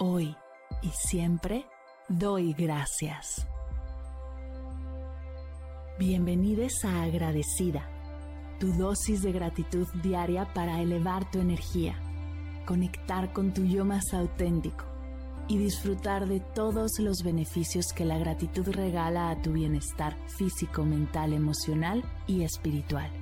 hoy y siempre doy gracias. Bienvenidos a Agradecida, tu dosis de gratitud diaria para elevar tu energía, conectar con tu yo más auténtico y disfrutar de todos los beneficios que la gratitud regala a tu bienestar físico, mental, emocional y espiritual.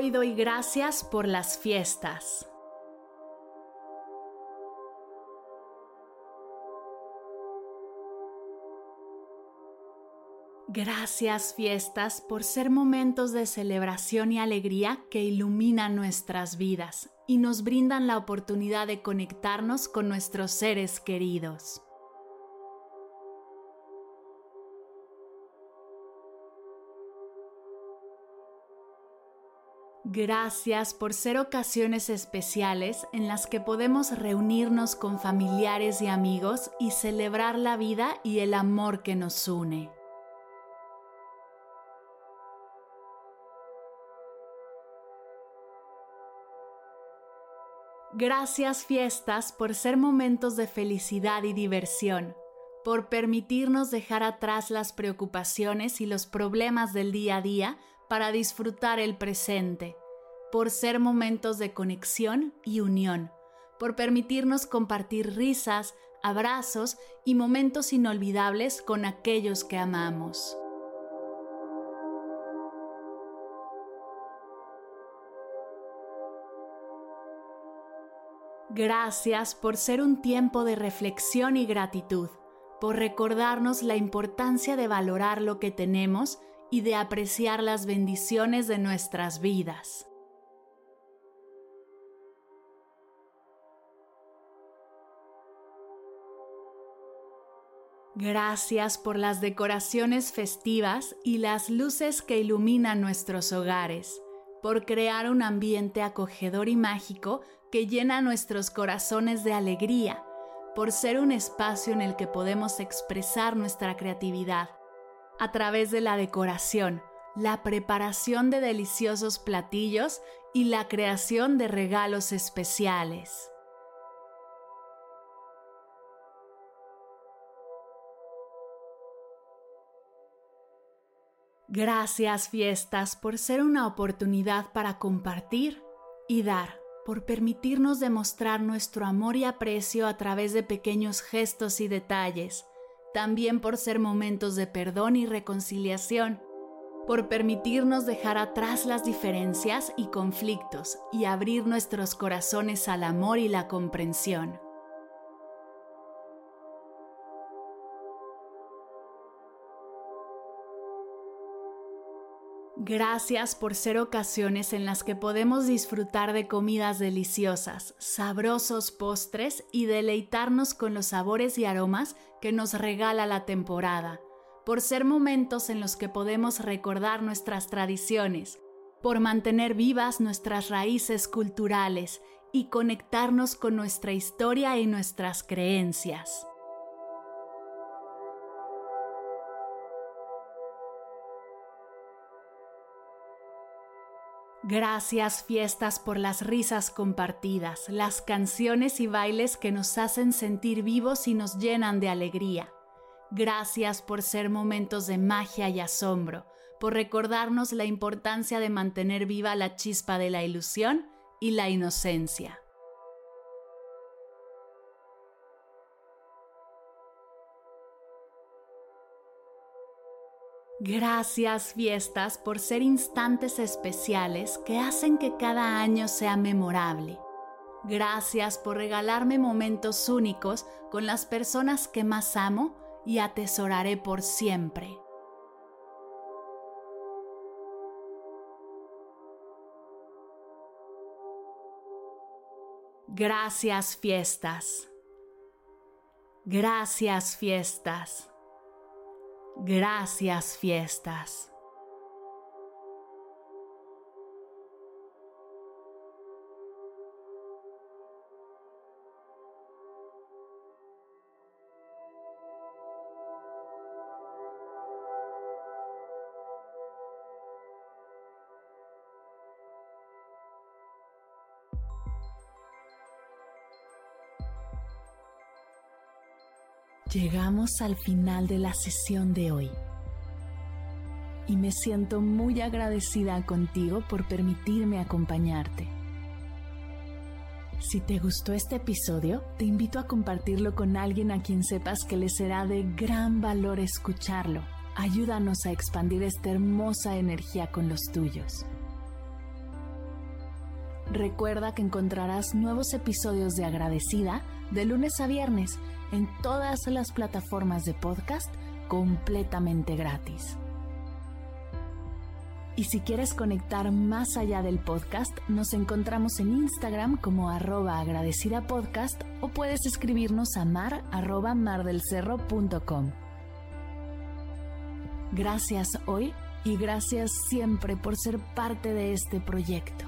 Hoy doy gracias por las fiestas. Gracias fiestas por ser momentos de celebración y alegría que iluminan nuestras vidas y nos brindan la oportunidad de conectarnos con nuestros seres queridos. Gracias por ser ocasiones especiales en las que podemos reunirnos con familiares y amigos y celebrar la vida y el amor que nos une. Gracias fiestas por ser momentos de felicidad y diversión, por permitirnos dejar atrás las preocupaciones y los problemas del día a día para disfrutar el presente, por ser momentos de conexión y unión, por permitirnos compartir risas, abrazos y momentos inolvidables con aquellos que amamos. Gracias por ser un tiempo de reflexión y gratitud, por recordarnos la importancia de valorar lo que tenemos y de apreciar las bendiciones de nuestras vidas. Gracias por las decoraciones festivas y las luces que iluminan nuestros hogares, por crear un ambiente acogedor y mágico que llena nuestros corazones de alegría, por ser un espacio en el que podemos expresar nuestra creatividad a través de la decoración, la preparación de deliciosos platillos y la creación de regalos especiales. Gracias fiestas por ser una oportunidad para compartir y dar, por permitirnos demostrar nuestro amor y aprecio a través de pequeños gestos y detalles también por ser momentos de perdón y reconciliación, por permitirnos dejar atrás las diferencias y conflictos y abrir nuestros corazones al amor y la comprensión. Gracias por ser ocasiones en las que podemos disfrutar de comidas deliciosas, sabrosos postres y deleitarnos con los sabores y aromas que nos regala la temporada, por ser momentos en los que podemos recordar nuestras tradiciones, por mantener vivas nuestras raíces culturales y conectarnos con nuestra historia y nuestras creencias. Gracias fiestas por las risas compartidas, las canciones y bailes que nos hacen sentir vivos y nos llenan de alegría. Gracias por ser momentos de magia y asombro, por recordarnos la importancia de mantener viva la chispa de la ilusión y la inocencia. Gracias fiestas por ser instantes especiales que hacen que cada año sea memorable. Gracias por regalarme momentos únicos con las personas que más amo y atesoraré por siempre. Gracias fiestas. Gracias fiestas. Gracias fiestas. Llegamos al final de la sesión de hoy y me siento muy agradecida contigo por permitirme acompañarte. Si te gustó este episodio, te invito a compartirlo con alguien a quien sepas que le será de gran valor escucharlo. Ayúdanos a expandir esta hermosa energía con los tuyos. Recuerda que encontrarás nuevos episodios de Agradecida de lunes a viernes en todas las plataformas de podcast completamente gratis. Y si quieres conectar más allá del podcast, nos encontramos en Instagram como arroba agradecida podcast o puedes escribirnos a mar mardelcerro.com. Gracias hoy y gracias siempre por ser parte de este proyecto.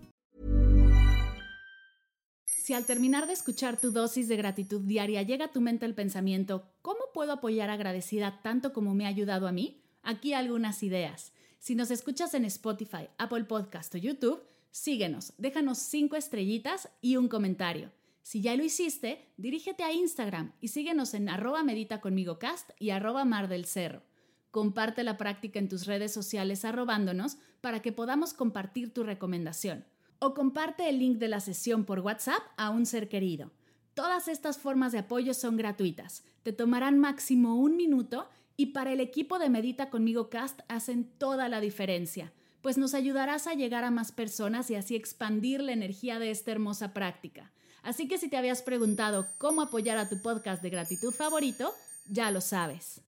Si al terminar de escuchar tu dosis de gratitud diaria llega a tu mente el pensamiento, ¿cómo puedo apoyar agradecida tanto como me ha ayudado a mí? Aquí algunas ideas. Si nos escuchas en Spotify, Apple Podcast o YouTube, síguenos, déjanos cinco estrellitas y un comentario. Si ya lo hiciste, dirígete a Instagram y síguenos en arroba medita conmigo cast y arroba mar del cerro. Comparte la práctica en tus redes sociales arrobándonos para que podamos compartir tu recomendación o comparte el link de la sesión por WhatsApp a un ser querido. Todas estas formas de apoyo son gratuitas, te tomarán máximo un minuto y para el equipo de Medita conmigo Cast hacen toda la diferencia, pues nos ayudarás a llegar a más personas y así expandir la energía de esta hermosa práctica. Así que si te habías preguntado cómo apoyar a tu podcast de gratitud favorito, ya lo sabes.